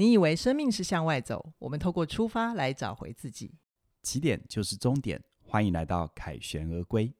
你以为生命是向外走，我们透过出发来找回自己。起点就是终点，欢迎来到凯旋而归。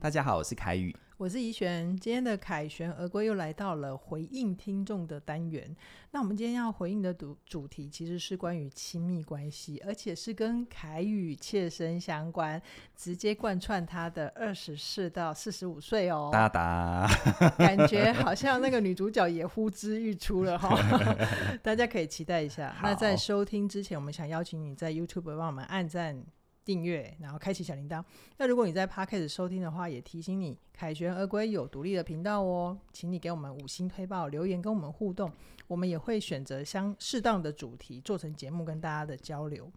大家好，我是凯宇。我是怡璇，今天的凯旋而归又来到了回应听众的单元。那我们今天要回应的主主题其实是关于亲密关系，而且是跟凯宇切身相关，直接贯穿他的二十四到四十五岁哦。哒哒，感觉好像那个女主角也呼之欲出了哈，大家可以期待一下。那在收听之前，我们想邀请你在 YouTube 帮我们按赞。订阅，然后开启小铃铛。那如果你在 Podcast 收听的话，也提醒你，凯旋而归有独立的频道哦，请你给我们五星推报，留言跟我们互动，我们也会选择相适当的主题做成节目跟大家的交流。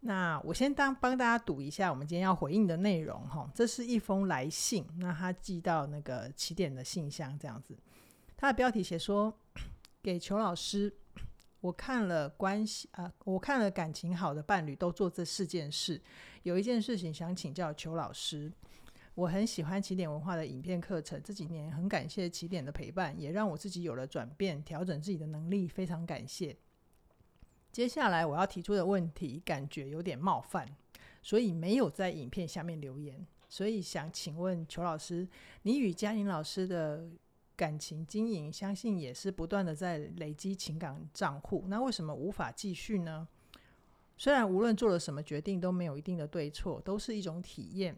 那我先当帮大家读一下我们今天要回应的内容哈，这是一封来信，那他寄到那个起点的信箱这样子，他的标题写说 给裘老师。我看了关系啊，我看了感情好的伴侣都做这四件事。有一件事情想请教裘老师，我很喜欢起点文化的影片课程，这几年很感谢起点的陪伴，也让我自己有了转变，调整自己的能力，非常感谢。接下来我要提出的问题，感觉有点冒犯，所以没有在影片下面留言。所以想请问裘老师，你与嘉玲老师的感情经营，相信也是不断的在累积情感账户。那为什么无法继续呢？虽然无论做了什么决定都没有一定的对错，都是一种体验。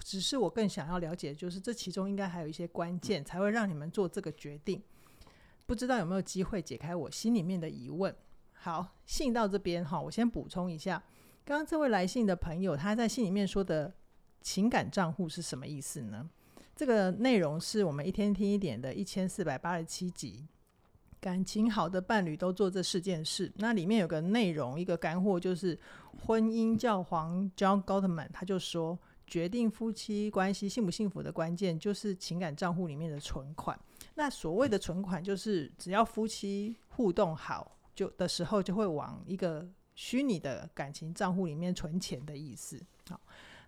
只是我更想要了解，就是这其中应该还有一些关键，才会让你们做这个决定。不知道有没有机会解开我心里面的疑问？好，信到这边哈，我先补充一下，刚刚这位来信的朋友他在信里面说的情感账户是什么意思呢？这个内容是我们一天听一点的一千四百八十七集，感情好的伴侣都做这四件事。那里面有个内容，一个干货，就是婚姻教皇 John Gottman 他就说，决定夫妻关系幸不幸福的关键，就是情感账户里面的存款。那所谓的存款，就是只要夫妻互动好，就的时候，就会往一个虚拟的感情账户里面存钱的意思。好，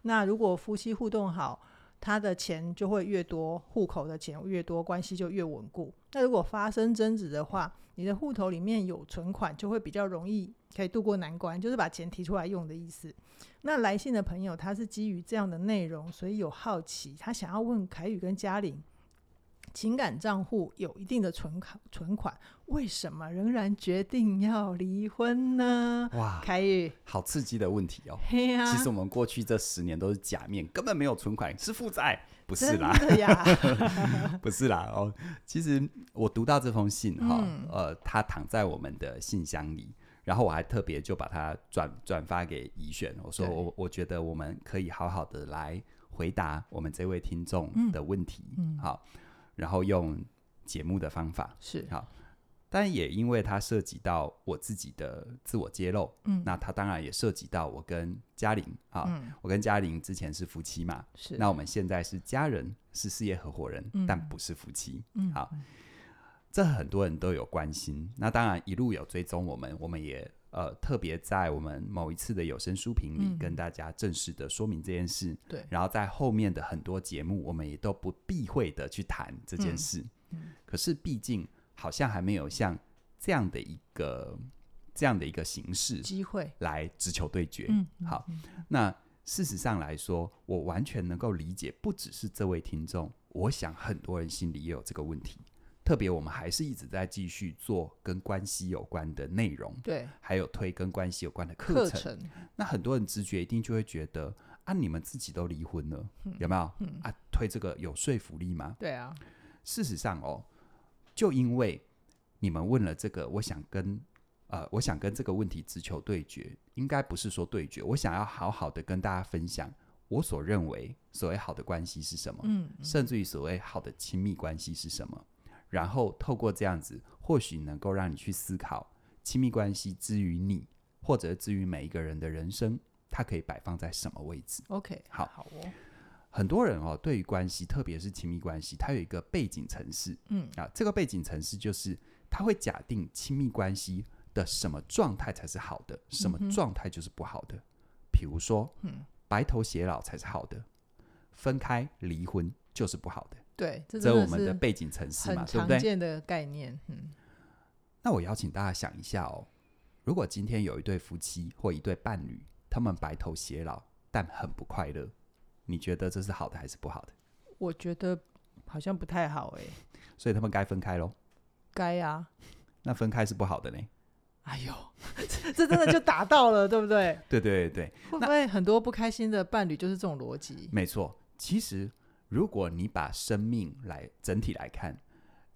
那如果夫妻互动好，他的钱就会越多，户口的钱越多，关系就越稳固。那如果发生争执的话，你的户头里面有存款，就会比较容易可以渡过难关，就是把钱提出来用的意思。那来信的朋友，他是基于这样的内容，所以有好奇，他想要问凯宇跟嘉玲。情感账户有一定的存款，存款为什么仍然决定要离婚呢？哇，凯宇，好刺激的问题哦！嘿啊，其实我们过去这十年都是假面，根本没有存款，是负债，不是啦，不是啦哦。其实我读到这封信哈，嗯、呃，他躺在我们的信箱里，然后我还特别就把它转转发给怡璇，我说我我觉得我们可以好好的来回答我们这位听众的问题，嗯，好。然后用节目的方法。是。好，但也因为它涉及到我自己的自我揭露，嗯，那它当然也涉及到我跟嘉玲啊，嗯、我跟嘉玲之前是夫妻嘛，是，那我们现在是家人，是事业合伙人，嗯、但不是夫妻，嗯，好，这很多人都有关心，那当然一路有追踪我们，我们也。呃，特别在我们某一次的有声书评里，跟大家正式的说明这件事。对、嗯，然后在后面的很多节目，我们也都不避讳的去谈这件事。嗯嗯、可是毕竟好像还没有像这样的一个这样的一个形式机会来直球对决。嗯嗯、好，那事实上来说，我完全能够理解，不只是这位听众，我想很多人心里也有这个问题。特别，我们还是一直在继续做跟关系有关的内容，对，还有推跟关系有关的课程。那很多人直觉一定就会觉得啊，你们自己都离婚了，嗯、有没有？嗯、啊，推这个有说服力吗？对啊。事实上哦，就因为你们问了这个，我想跟呃，我想跟这个问题直球对决，应该不是说对决，我想要好好的跟大家分享我所认为所谓好的关系是什么，嗯，嗯，甚至于所谓好的亲密关系是什么。然后透过这样子，或许能够让你去思考亲密关系之于你，或者之于每一个人的人生，它可以摆放在什么位置？OK，好，好哦。很多人哦，对于关系，特别是亲密关系，它有一个背景程式，嗯啊，这个背景程式就是他会假定亲密关系的什么状态才是好的，什么状态就是不好的。比如说，嗯，白头偕老才是好的，分开离婚就是不好的。对，这是我们的背景城市嘛，对不对？常见的概念。嗯，那我邀请大家想一下哦，如果今天有一对夫妻或一对伴侣，他们白头偕老，但很不快乐，你觉得这是好的还是不好的？我觉得好像不太好哎。所以他们该分开喽？该啊。那分开是不好的呢？哎呦，这真的就打到了，对不对？对对对，会不会很多不开心的伴侣就是这种逻辑？没错，其实如果你把生命来整体来看，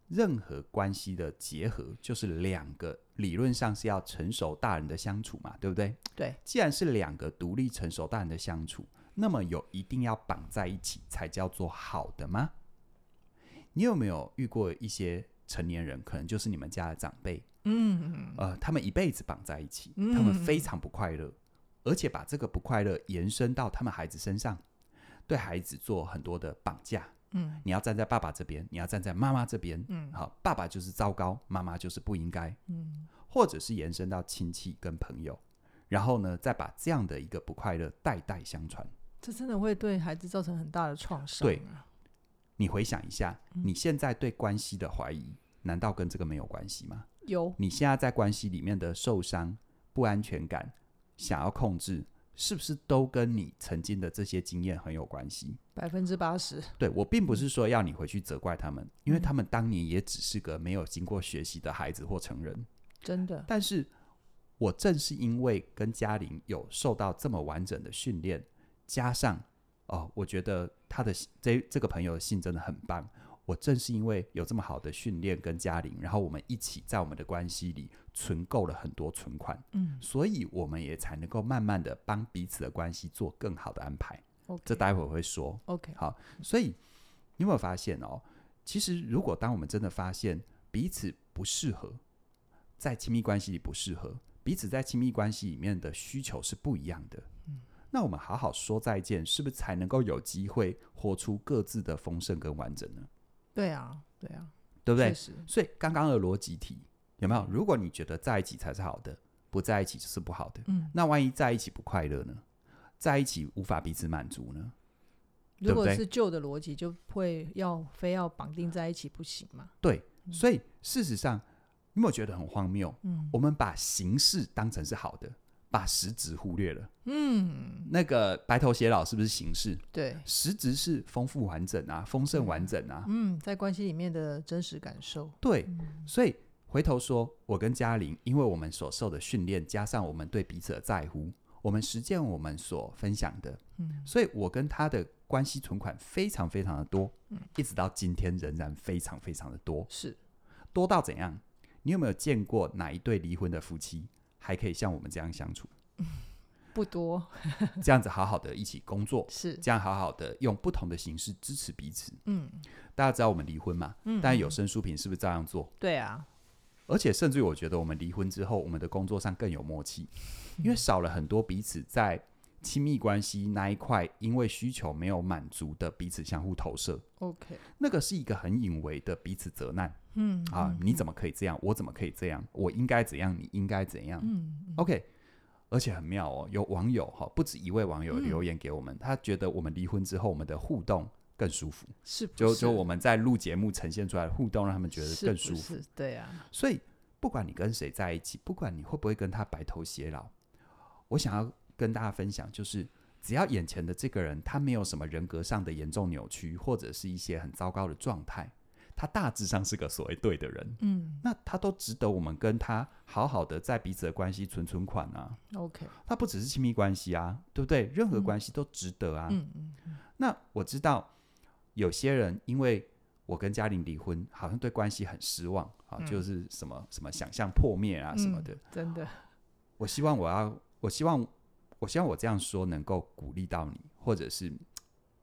任何关系的结合就是两个理论上是要成熟大人的相处嘛，对不对？对，既然是两个独立成熟大人的相处，那么有一定要绑在一起才叫做好的吗？你有没有遇过一些成年人，可能就是你们家的长辈？嗯，呃，他们一辈子绑在一起，他们非常不快乐，嗯，而且把这个不快乐延伸到他们孩子身上，对孩子做很多的绑架。嗯，你要站在爸爸这边，你要站在妈妈这边。嗯，好，爸爸就是糟糕，妈妈就是不应该。嗯，或者是延伸到亲戚跟朋友，然后呢，再把这样的一个不快乐代代相传，这真的会对孩子造成很大的创伤。对，你回想一下，你现在对关系的怀疑，难道跟这个没有关系吗？有，你现在在关系里面的受伤、不安全感、想要控制，是不是都跟你曾经的这些经验很有关系？百分之八十。对，我并不是说要你回去责怪他们，因为他们当年也只是个没有经过学习的孩子或成人。真的。但是，我正是因为跟嘉玲有受到这么完整的训练，加上哦，我觉得他的这这个朋友的信真的很棒。我正是因为有这么好的训练跟嘉玲，然后我们一起在我们的关系里存够了很多存款，嗯，所以我们也才能够慢慢的帮彼此的关系做更好的安排。Okay. 这待会儿会说。OK，好，所以你有没有发现哦？其实如果当我们真的发现彼此不适合，在亲密关系里不适合，彼此在亲密关系里面的需求是不一样的，嗯，那我们好好说再见，是不是才能够有机会活出各自的丰盛跟完整呢？对啊，对啊，对不对？所以刚刚的逻辑题有没有？如果你觉得在一起才是好的，不在一起就是不好的，嗯，那万一在一起不快乐呢？在一起无法彼此满足呢？如果是旧的逻辑，就会要非要绑定在一起不行吗？对，所以事实上，你有没有觉得很荒谬？嗯，我们把形式当成是好的。把实质忽略了，嗯，那个白头偕老是不是形式？对，实质是丰富完整啊，丰盛完整啊，嗯，在关系里面的真实感受。对，嗯、所以回头说，我跟嘉玲，因为我们所受的训练，加上我们对彼此的在乎，我们实践我们所分享的，嗯，所以我跟他的关系存款非常非常的多，嗯，一直到今天仍然非常非常的多，是。多到怎样？你有没有见过哪一对离婚的夫妻？还可以像我们这样相处，嗯、不多。这样子好好的一起工作，是这样好好的用不同的形式支持彼此。嗯，大家知道我们离婚嘛？嗯，但有声书评是不是照样做？对啊，而且甚至于我觉得我们离婚之后，我们的工作上更有默契，嗯、因为少了很多彼此在亲密关系那一块因为需求没有满足的彼此相互投射。OK，那个是一个很隐微的彼此责难。嗯啊，你怎么可以这样？我怎么可以这样？我应该怎样？你应该怎样？嗯，OK，而且很妙哦，有网友哈，不止一位网友留言给我们，嗯、他觉得我们离婚之后，我们的互动更舒服，是，不是，就就我们在录节目呈现出来的互动，让他们觉得更舒服，是是对啊。所以不管你跟谁在一起，不管你会不会跟他白头偕老，我想要跟大家分享，就是只要眼前的这个人他没有什么人格上的严重扭曲，或者是一些很糟糕的状态。他大致上是个所谓对的人，嗯，那他都值得我们跟他好好的在彼此的关系存存款啊。OK，他不只是亲密关系啊，对不对？任何关系都值得啊。嗯嗯嗯。那我知道有些人因为我跟嘉玲离婚，好像对关系很失望啊，就是什么什么想象破灭啊什么的。真的。我希望我要，我希望我希望我这样说能够鼓励到你，或者是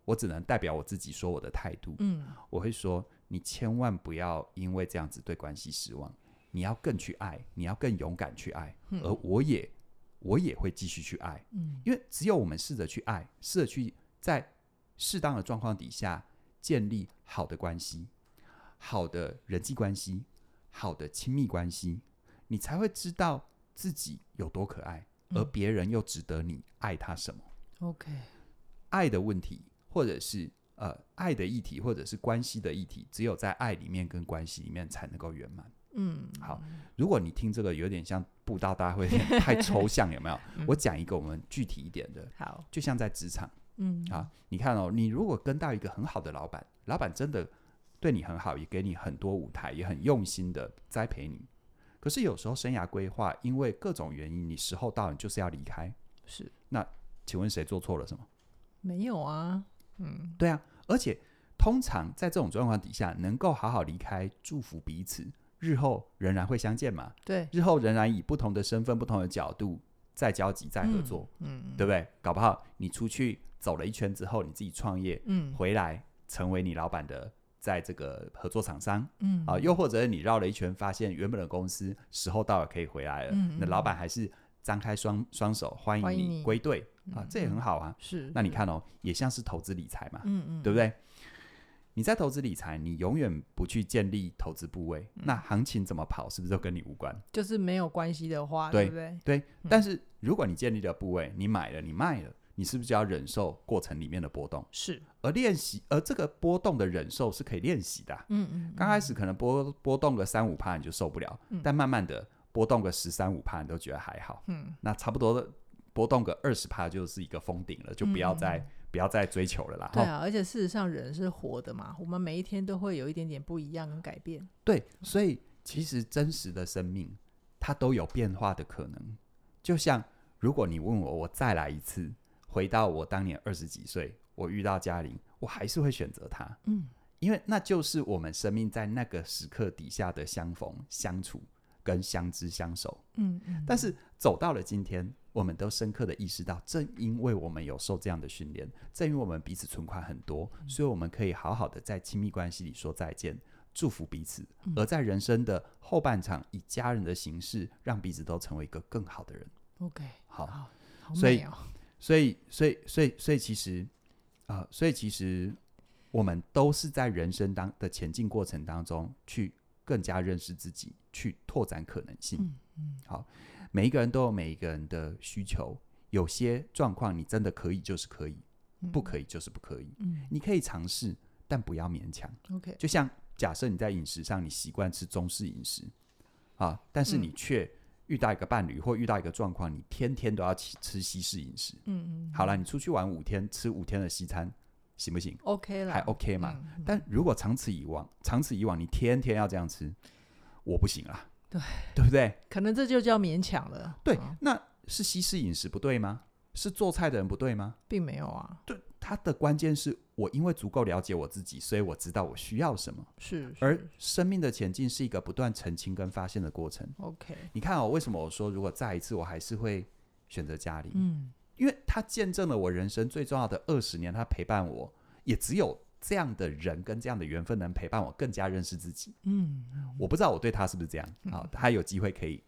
我只能代表我自己说我的态度。嗯，我会说。你千万不要因为这样子对关系失望，你要更去爱，你要更勇敢去爱，嗯、而我也我也会继续去爱，嗯，因为只有我们试着去爱，试着去在适当的状况底下建立好的关系，好的人际关系，好的亲密关系，你才会知道自己有多可爱，而别人又值得你爱他什么。OK，爱的问题，或者是。呃，爱的议题或者是关系的议题，只有在爱里面跟关系里面才能够圆满。嗯，好，如果你听这个有点像布道大会，太抽象，有没有？嗯、我讲一个我们具体一点的。好，就像在职场，嗯，啊，你看哦，你如果跟到一个很好的老板，老板真的对你很好，也给你很多舞台，也很用心的栽培你。可是有时候生涯规划，因为各种原因，你时候到了，你就是要离开。是，那请问谁做错了什么？没有啊。嗯，对啊，而且通常在这种状况底下，能够好好离开，祝福彼此，日后仍然会相见嘛？对，日后仍然以不同的身份、不同的角度再交集、再合作，嗯，嗯，对不对？搞不好你出去走了一圈之后，你自己创业，嗯，回来成为你老板的在这个合作厂商，嗯啊，又或者你绕了一圈，发现原本的公司时候到了可以回来了，嗯，那老板还是张开双双手欢迎你归队。啊，这也很好啊。是，那你看哦，也像是投资理财嘛，嗯嗯，对不对？你在投资理财，你永远不去建立投资部位，那行情怎么跑，是不是都跟你无关？就是没有关系的话，对不对？对。但是如果你建立了部位，你买了，你卖了，你是不是就要忍受过程里面的波动？是。而练习，而这个波动的忍受是可以练习的。嗯嗯。刚开始可能波波动个三五趴你就受不了，但慢慢的波动个十三五趴你都觉得还好。嗯。那差不多的。波动个二十帕就是一个封顶了，就不要再、嗯、不要再追求了啦。对啊，而且事实上人是活的嘛，我们每一天都会有一点点不一样跟改变。对，所以其实真实的生命它都有变化的可能。就像如果你问我，我再来一次，回到我当年二十几岁，我遇到嘉玲，我还是会选择她。嗯，因为那就是我们生命在那个时刻底下的相逢、相处跟相知相守。嗯嗯，但是走到了今天。我们都深刻的意识到，正因为我们有受这样的训练，正因为我们彼此存款很多，嗯、所以我们可以好好的在亲密关系里说再见，祝福彼此，嗯、而在人生的后半场，以家人的形式，让彼此都成为一个更好的人。OK，好，好所以，所以，所以，所以，所以，其实，啊、呃，所以其实，我们都是在人生当的前进过程当中，去更加认识自己，去拓展可能性。嗯嗯，好。每一个人都有每一个人的需求，有些状况你真的可以就是可以，嗯、不可以就是不可以。嗯，你可以尝试，但不要勉强。OK，就像假设你在饮食上你习惯吃中式饮食，啊，但是你却遇到一个伴侣、嗯、或遇到一个状况，你天天都要吃吃西式饮食。嗯嗯，好了，你出去玩五天，吃五天的西餐，行不行？OK 了，还 OK 嘛？嗯嗯、但如果长此以往，长此以往，你天天要这样吃，我不行啊。对，对不对？可能这就叫勉强了。对，那是西式饮食不对吗？是做菜的人不对吗？并没有啊。对，他的关键是我因为足够了解我自己，所以我知道我需要什么。是，是。而生命的前进是一个不断澄清跟发现的过程。OK，你看哦，为什么我说如果再一次，我还是会选择家里？嗯，因为他见证了我人生最重要的二十年，他陪伴我，也只有。这样的人跟这样的缘分能陪伴我更加认识自己。嗯，我不知道我对他是不是这样。好，他有机会可以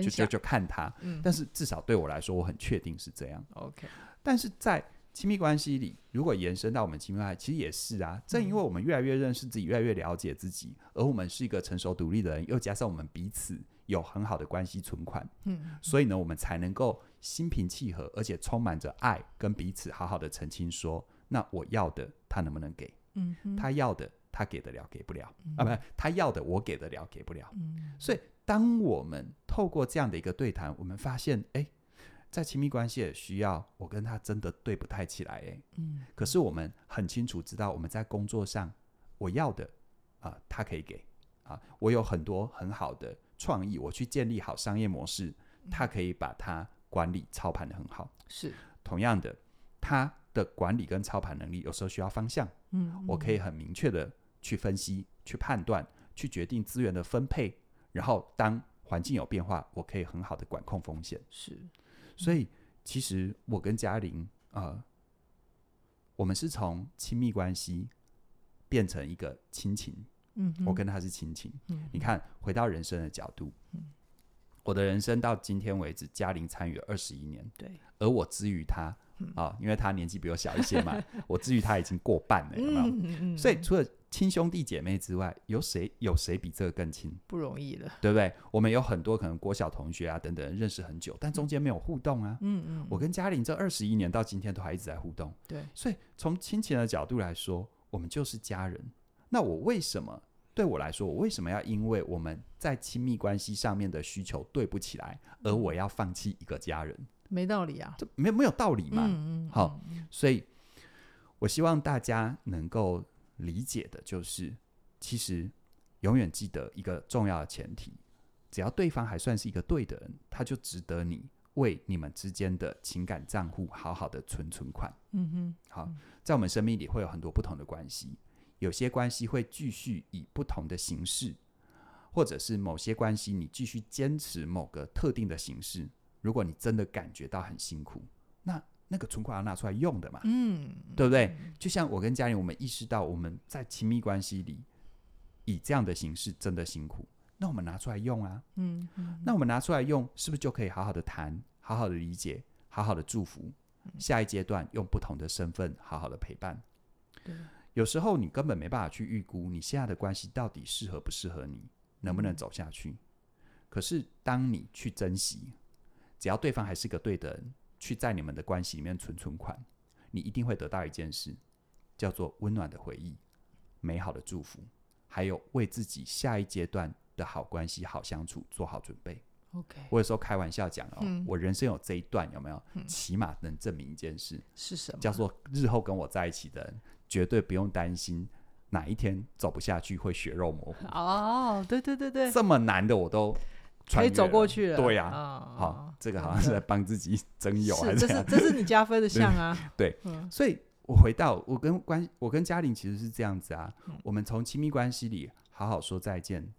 就就就看他。但是至少对我来说，我很确定是这样。OK。但是在亲密关系里，如果延伸到我们亲密关系，其实也是啊。正因为我们越来越认识自己，越来越了解自己，而我们是一个成熟独立的人，又加上我们彼此有很好的关系存款，嗯，所以呢，我们才能够心平气和，而且充满着爱，跟彼此好好的澄清说。那我要的，他能不能给？嗯哼，他要的，他给得了，给不了、嗯、啊？不，他要的，我给得了，给不了。嗯，所以，当我们透过这样的一个对谈，我们发现，哎，在亲密关系的需要，我跟他真的对不太起来，哎，嗯。可是我们很清楚知道，我们在工作上，我要的啊、呃，他可以给啊。我有很多很好的创意，我去建立好商业模式，他可以把它管理操盘的很好。是，同样的，他。的管理跟操盘能力，有时候需要方向。嗯，嗯，我可以很明确的去分析、去判断、去决定资源的分配。然后，当环境有变化，我可以很好的管控风险。是，所以其实我跟嘉玲啊、呃，我们是从亲密关系变成一个亲情。嗯，我跟他是亲情。嗯，你看，回到人生的角度，嗯，我的人生到今天为止，嘉玲参与了二十一年，对，而我之于他。啊、哦，因为他年纪比我小一些嘛，我至于他已经过半了，有没有？嗯嗯、所以除了亲兄弟姐妹之外，有谁有谁比这个更亲？不容易了，对不对？我们有很多可能国小同学啊等等，认识很久，但中间没有互动啊。嗯嗯。我跟嘉玲这二十一年到今天都还一直在互动。对。所以从亲情的角度来说，我们就是家人。那我为什么对我来说，我为什么要因为我们在亲密关系上面的需求对不起来，而我要放弃一个家人？没道理啊，这没没有道理嘛。嗯嗯。好，所以我希望大家能够理解的，就是其实永远记得一个重要的前提：只要对方还算是一个对的人，他就值得你为你们之间的情感账户好好的存存款。嗯哼。好，在我们生命里会有很多不同的关系，有些关系会继续以不同的形式，或者是某些关系你继续坚持某个特定的形式。如果你真的感觉到很辛苦，那那个存款要拿出来用的嘛，嗯，对不对？就像我跟嘉玲，我们意识到我们在亲密关系里以这样的形式真的辛苦，那我们拿出来用啊，嗯，嗯，那我们拿出来用，是不是就可以好好的谈，好好的理解，好好的祝福？下一阶段用不同的身份好好的陪伴。对，有时候你根本没办法去预估你现在的关系到底适合不适合你，能不能走下去。可是当你去珍惜。只要对方还是个对的人，去在你们的关系里面存存款，你一定会得到一件事，叫做温暖的回忆、美好的祝福，还有为自己下一阶段的好关系、好相处做好准备。OK，我有时候开玩笑讲哦，嗯、我人生有这一段有没有？嗯、起码能证明一件事是什么？叫做日后跟我在一起的人，绝对不用担心哪一天走不下去会血肉模糊。哦，对对对对，这么难的我都。可以走过去了，对呀，好，这个好像是在帮自己增油，还是这是 这是你加分的项啊？对，所以我回到我跟关我跟嘉玲其实是这样子啊，我们从亲密关系里好好说再见，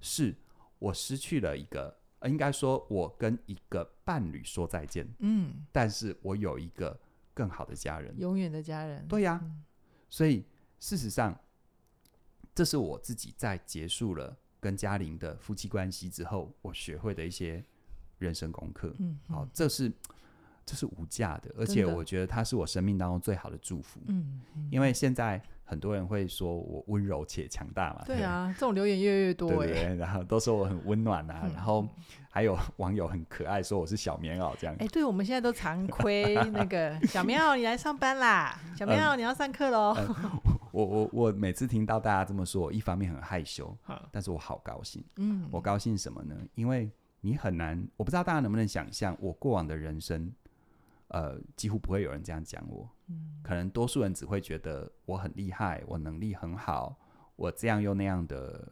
是我失去了一个，应该说我跟一个伴侣说再见，嗯，但是我有一个更好的家人，永远的家人，对呀，所以事实上，这是我自己在结束了。跟嘉玲的夫妻关系之后，我学会的一些人生功课，嗯，好、哦，这是这是无价的，而且我觉得它是我生命当中最好的祝福，嗯，嗯，因为现在很多人会说我温柔且强大嘛，对啊，这种留言越来越多，对，对，然后都说我很温暖啊，嗯、然后还有网友很可爱说我是小棉袄这样，哎，对，我们现在都常亏 那个小棉袄，你来上班啦，小棉袄你要上课喽。嗯嗯我我我每次听到大家这么说，一方面很害羞，好。但是我好高兴。嗯，我高兴什么呢？因为你很难，我不知道大家能不能想象，我过往的人生，呃，几乎不会有人这样讲我。嗯，可能多数人只会觉得我很厉害，我能力很好，我这样又那样的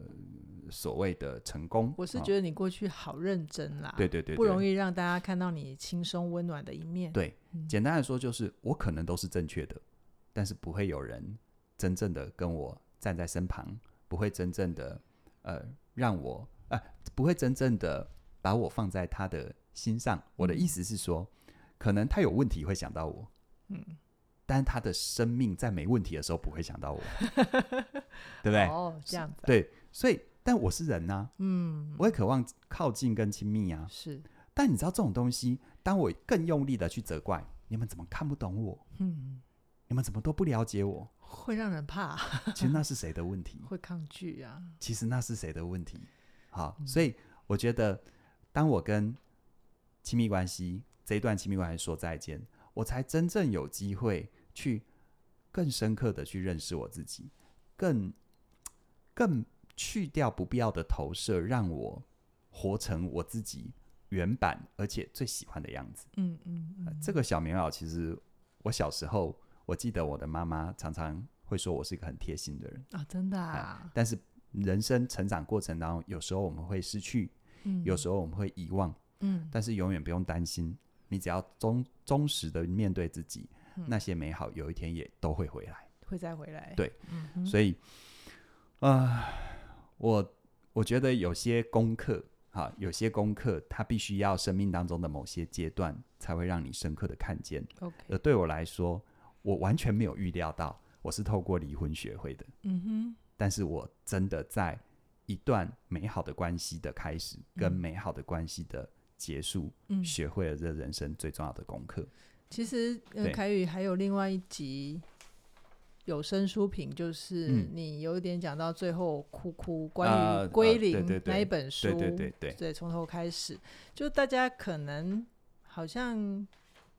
所谓的成功。我是觉得你过去好认真啦，对，对对对，不容易让大家看到你轻松温暖的一面。对，嗯，简单的说就是我可能都是正确的，但是不会有人。真正的跟我站在身旁，不会真正的呃让我啊、呃，不会真正的把我放在他的心上。我的意思是说，可能他有问题会想到我，嗯，但他的生命在没问题的时候不会想到我，对不对？哦，这样子。对，所以但我是人呐、啊，嗯，我也渴望靠近跟亲密啊，是。但你知道这种东西，当我更用力的去责怪你们怎么看不懂我，嗯，你们怎么都不了解我。会让人怕，其实那是谁的问题？会抗拒啊。其实那是谁的问题？好，嗯、所以我觉得，当我跟亲密关系这一段亲密关系说再见，我才真正有机会去更深刻的去认识我自己，更更去掉不必要的投射，让我活成我自己原版而且最喜欢的样子。嗯嗯，嗯、呃，这个小棉袄，其实我小时候。我记得我的妈妈常常会说我是一个很贴心的人啊，真的啊。但是人生成长过程当中，有时候我们会失去，嗯，有时候我们会遗忘，嗯。但是永远不用担心，你只要忠忠实的面对自己，那些美好有一天也都会回来，会再回来。对，所以啊，我我觉得有些功课，哈，有些功课，它必须要生命当中的某些阶段才会让你深刻的看见。OK，而对我来说。我完全没有预料到，我是透过离婚学会的。嗯哼，但是我真的在一段美好的关系的开始，跟美好的关系的结束，嗯，学会了这人生最重要的功课。其实，呃，凯宇还有另外一集有声书评，就是你有点讲到最后哭哭，关于归零那一本书，对对对对，对，从头开始，就大家可能好像。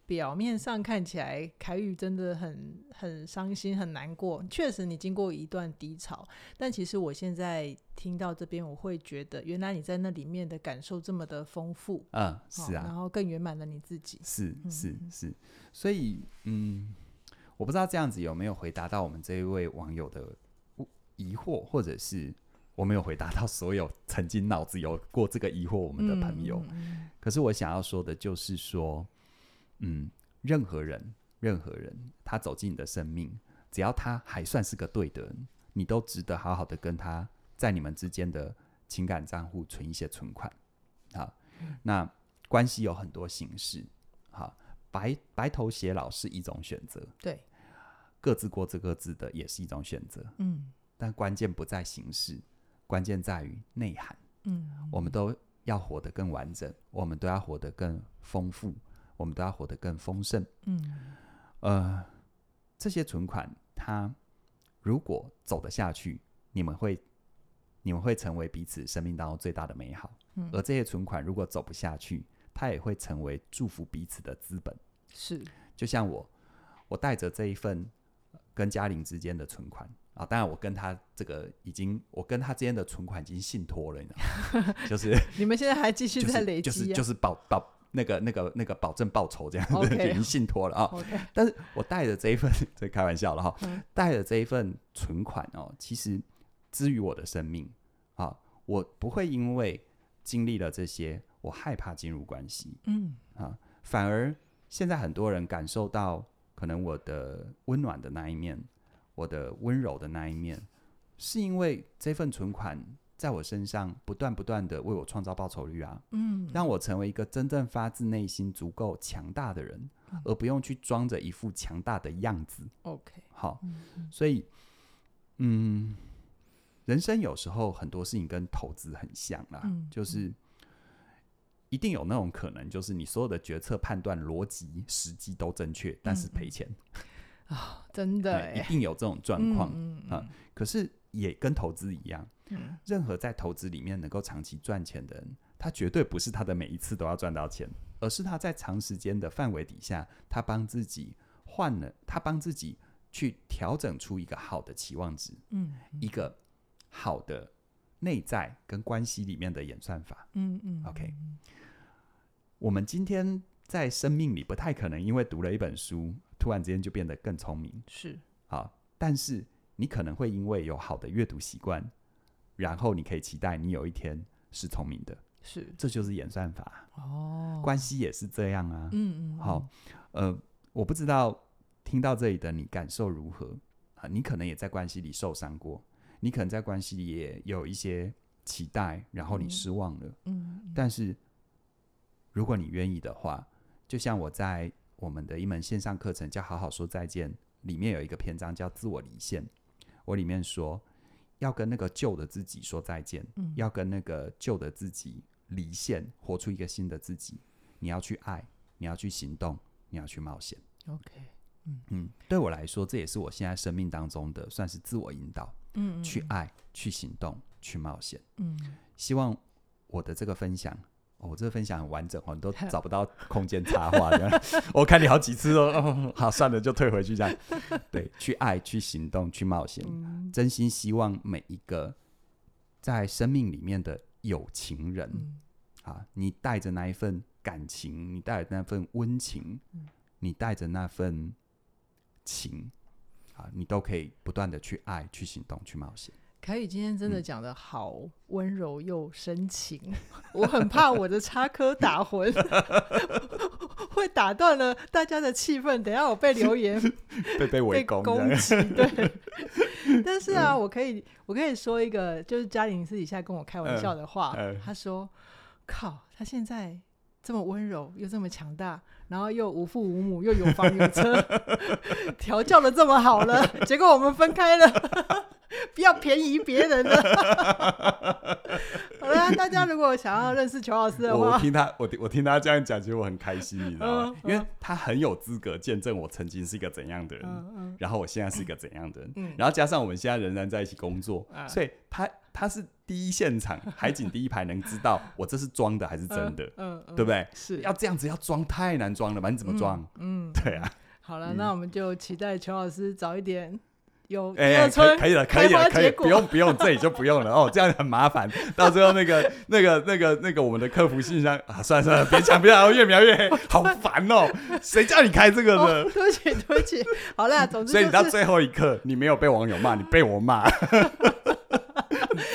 表面上看起来，凯宇真的很很伤心、很难过。确实，你经过一段低潮，但其实我现在听到这边，我会觉得，原来你在那里面的感受这么的丰富。嗯，是啊，然后更圆满了你自己。是是是，所以嗯，我不知道这样子有没有回答到我们这一位网友的疑惑，或者是我没有回答到所有曾经脑子有过这个疑惑我们的朋友。嗯，可是我想要说的就是说。嗯，任何人，任何人，他走进你的生命，只要他还算是个对的人，你都值得好好的跟他在你们之间的情感账户存一些存款。好，那关系有很多形式，好，白白头偕老是一种选择，对，各自过这各自的也是一种选择，嗯，但关键不在形式，关键在于内涵，嗯，我们都要活得更完整，我们都要活得更丰富。我们都要活得更丰盛。嗯，呃，这些存款，它如果走得下去，你们会，你们会成为彼此生命当中最大的美好。嗯，而这些存款如果走不下去，它也会成为祝福彼此的资本。是，就像我，我带着这一份跟嘉玲之间的存款啊，当然我跟他这个已经，我跟他之间的存款已经信托了，你知道吗？就是你们现在还继续在累积，就是就是保保。那个、那个、那个保证报酬这样子 已经信托了啊。Okay. 但是我带着这一份，这开玩笑了哈，带着这一份存款哦，其实之于我的生命啊，我不会因为经历了这些，我害怕进入关系，嗯啊，反而现在很多人感受到可能我的温暖的那一面，我的温柔的那一面，是因为这份存款。在我身上不断不断的为我创造报酬率啊，嗯，让我成为一个真正发自内心足够强大的人，嗯，而不用去装着一副强大的样子。OK，好，嗯，所以，嗯，人生有时候很多事情跟投资很像啦，嗯，就是一定有那种可能，就是你所有的决策、判断、逻辑、时机都正确，但是赔钱。啊，真的，一定有这种状况，嗯，啊，可是也跟投资一样。嗯，任何在投资里面能够长期赚钱的人，他绝对不是他的每一次都要赚到钱，而是他在长时间的范围底下，他帮自己换了，他帮自己去调整出一个好的期望值，嗯，一个好的内在跟关系里面的演算法，嗯嗯，OK，我们今天在生命里不太可能因为读了一本书，突然之间就变得更聪明，是。好，但是你可能会因为有好的阅读习惯。然后你可以期待你有一天是聪明的，是，这就是演算法哦。关系也是这样啊。嗯嗯。好，呃，我不知道听到这里的你感受如何啊？你可能也在关系里受伤过，你可能在关系里也有一些期待，然后你失望了。嗯。嗯，但是如果你愿意的话，就像我在我们的一门线上课程叫《好好说再见》里面有一个篇章叫“自我离线”，我里面说。要跟那个旧的自己说再见，嗯，要跟那个旧的自己离线，活出一个新的自己。你要去爱，你要去行动，你要去冒险。OK，嗯嗯，对我来说，这也是我现在生命当中的算是自我引导。嗯，去爱，去行动，去冒险。嗯，希望我的这个分享。哦、我这个分享很完整哦，你都 找不到空间插话的。我看你好几次哦，哦，好，算了，就退回去这样。对，去爱，去行动，去冒险。嗯、真心希望每一个在生命里面的有情人，嗯、啊，你带着那一份感情，你带着那份温情，嗯、你带着那份情，啊，你都可以不断的去爱，去行动，去冒险。凯宇今天真的讲的好温柔又深情，嗯、我很怕我的插科打诨会打断了大家的气氛。等下我被留言 被被围攻击，对。但是啊，我可以我可以说一个，就是嘉玲私底下跟我开玩笑的话，嗯嗯、他说：“靠，他现在这么温柔又这么强大，然后又无父无母，又有房有车，调教的这么好了，结果我们分开了。” 不要便宜别人了。好了，大家如果想要认识裘老师的话，我听他，我我听他这样讲，其实我很开心，你知道吗？因为他很有资格见证我曾经是一个怎样的人，然后我现在是一个怎样的人，嗯、然后加上我们现在仍然在一起工作，嗯、所以他他是第一现场海景第一排，能知道我这是装的还是真的，嗯嗯、对不对？是要这样子要装太难装了吧？你怎么装？嗯，对啊。好了，那我们就期待裘老师早一点有哎，可以可以了，可以了，可以，不用不用，这里就不用了哦，这样很麻烦，到最后那个那个那个那个我们的客服信箱啊，算了算了，别讲别讲，越描越黑，好烦哦，谁叫你开这个的？对不起对不起，好啦，总之，所以你到最后一刻，你没有被网友骂，你被我骂。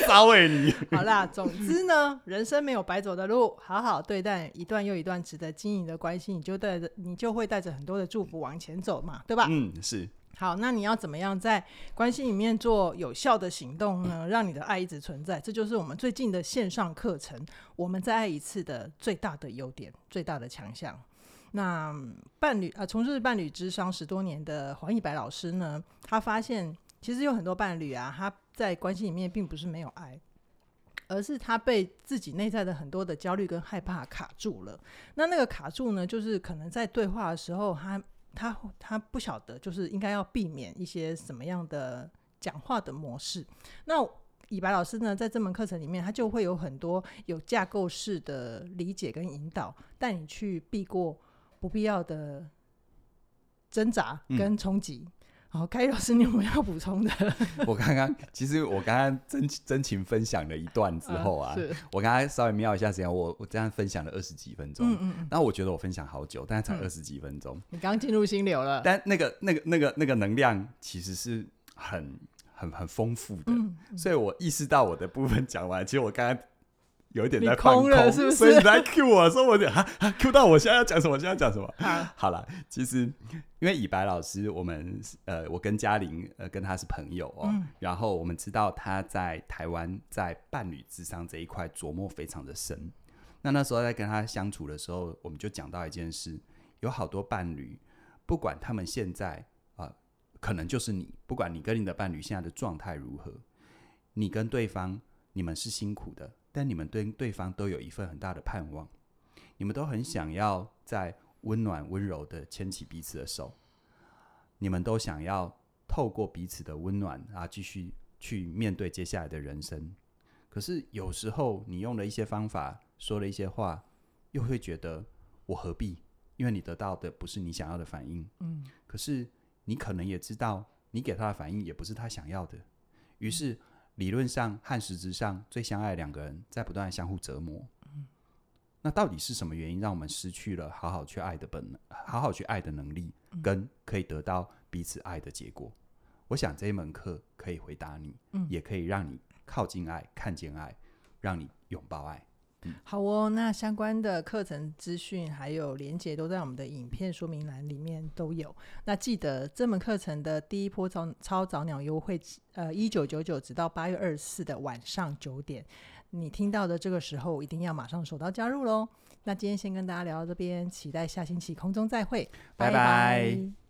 稍微你好啦，总之呢，人生没有白走的路，好好对待一段又一段值得经营的关系，你就带着你就会带着很多的祝福往前走嘛，对吧？嗯，是。好，那你要怎么样在关系里面做有效的行动呢？让你的爱一直存在，这就是我们最近的线上课程《我们再爱一次》的最大的优点、最大的强项。那伴侣啊，从事伴侣之商十多年的黄一白老师呢，他发现其实有很多伴侣啊，他在关系里面并不是没有爱，而是他被自己内在的很多的焦虑跟害怕卡住了。那那个卡住呢，就是可能在对话的时候他，他他他不晓得，就是应该要避免一些什么样的讲话的模式。那以白老师呢，在这门课程里面，他就会有很多有架构式的理解跟引导，带你去避过不必要的挣扎跟冲击。嗯好，凯老师，你有没有要补充的？我刚刚其实我刚刚真真情分享了一段之后啊，嗯、我刚刚稍微瞄一下时间，我我这样分享了二十几分钟，嗯嗯，然后我觉得我分享好久，但是才二十几分钟。你刚进入心流了，但那个那个那个那个能量其实是很很很丰富的，嗯、所以我意识到我的部分讲完，其实我刚刚。有一点在放空，空是是，所以你来 Q 我说我哈哈 Q 到我现在要讲什么？现在讲什么？啊、好了，其实因为以白老师，我们呃，我跟嘉玲呃跟他是朋友哦，嗯、然后我们知道他在台湾在伴侣智商这一块琢磨非常的深。那那时候在跟他相处的时候，我们就讲到一件事：有好多伴侣，不管他们现在啊、呃，可能就是你，不管你跟你的伴侣现在的状态如何，你跟对方你们是辛苦的。但你们对对方都有一份很大的盼望，你们都很想要在温暖温柔的牵起彼此的手，你们都想要透过彼此的温暖啊，继续去面对接下来的人生。可是有时候你用了一些方法，说了一些话，又会觉得我何必？因为你得到的不是你想要的反应。嗯，可是你可能也知道，你给他的反应也不是他想要的，于是。理论上和实质上最相爱的两个人在不断相互折磨。嗯，那到底是什么原因让我们失去了好好去爱的本能，好好去爱的能力，跟可以得到彼此爱的结果？我想这一门课可以回答你，嗯，也可以让你靠近爱、看见爱，让你拥抱爱。好哦，那相关的课程资讯还有连接都在我们的影片说明栏里面都有。那记得这门课程的第一波超超早鸟优惠，呃，一九九九直到八月二十四的晚上九点，你听到的这个时候一定要马上手到加入喽。那今天先跟大家聊到这边，期待下星期空中再会，拜拜。拜拜。